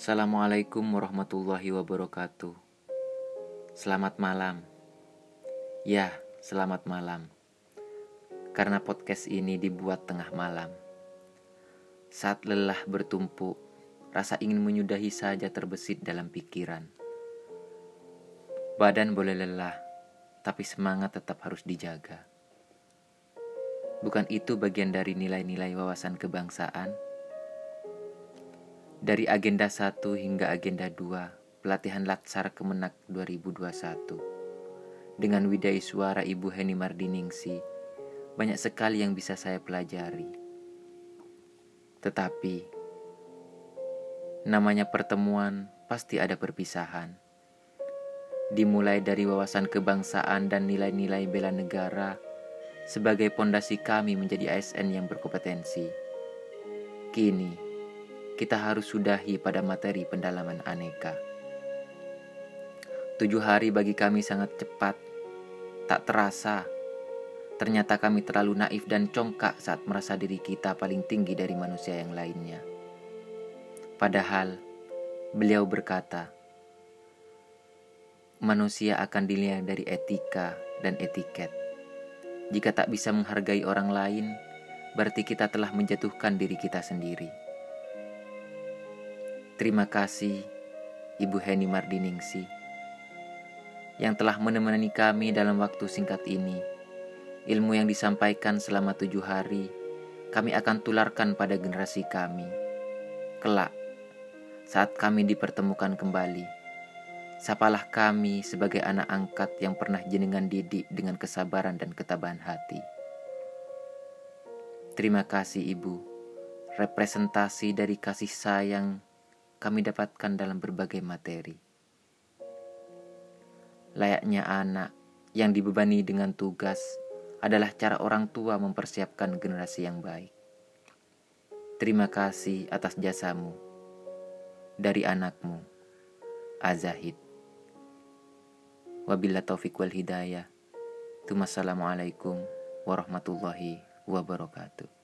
Assalamualaikum warahmatullahi wabarakatuh. Selamat malam. Ya, selamat malam. Karena podcast ini dibuat tengah malam. Saat lelah bertumpuk, rasa ingin menyudahi saja terbesit dalam pikiran. Badan boleh lelah, tapi semangat tetap harus dijaga. Bukan itu bagian dari nilai-nilai wawasan kebangsaan? Dari agenda 1 hingga agenda 2, pelatihan Latsar Kemenak 2021. Dengan widai suara Ibu Heni Mardiningsi, banyak sekali yang bisa saya pelajari. Tetapi, namanya pertemuan pasti ada perpisahan. Dimulai dari wawasan kebangsaan dan nilai-nilai bela negara sebagai pondasi kami menjadi ASN yang berkompetensi. Kini, kita harus sudahi pada materi pendalaman aneka. Tujuh hari bagi kami sangat cepat, tak terasa. Ternyata kami terlalu naif dan congkak saat merasa diri kita paling tinggi dari manusia yang lainnya. Padahal, beliau berkata, manusia akan dilihat dari etika dan etiket. Jika tak bisa menghargai orang lain, berarti kita telah menjatuhkan diri kita sendiri. Terima kasih Ibu Heni Mardiningsi yang telah menemani kami dalam waktu singkat ini. Ilmu yang disampaikan selama tujuh hari kami akan tularkan pada generasi kami. Kelak, saat kami dipertemukan kembali, sapalah kami sebagai anak angkat yang pernah jenengan didik dengan kesabaran dan ketabahan hati. Terima kasih Ibu, representasi dari kasih sayang kami dapatkan dalam berbagai materi. Layaknya anak yang dibebani dengan tugas adalah cara orang tua mempersiapkan generasi yang baik. Terima kasih atas jasamu dari anakmu, Azahid. Wabila taufiq wal hidayah. Tumassalamualaikum warahmatullahi wabarakatuh.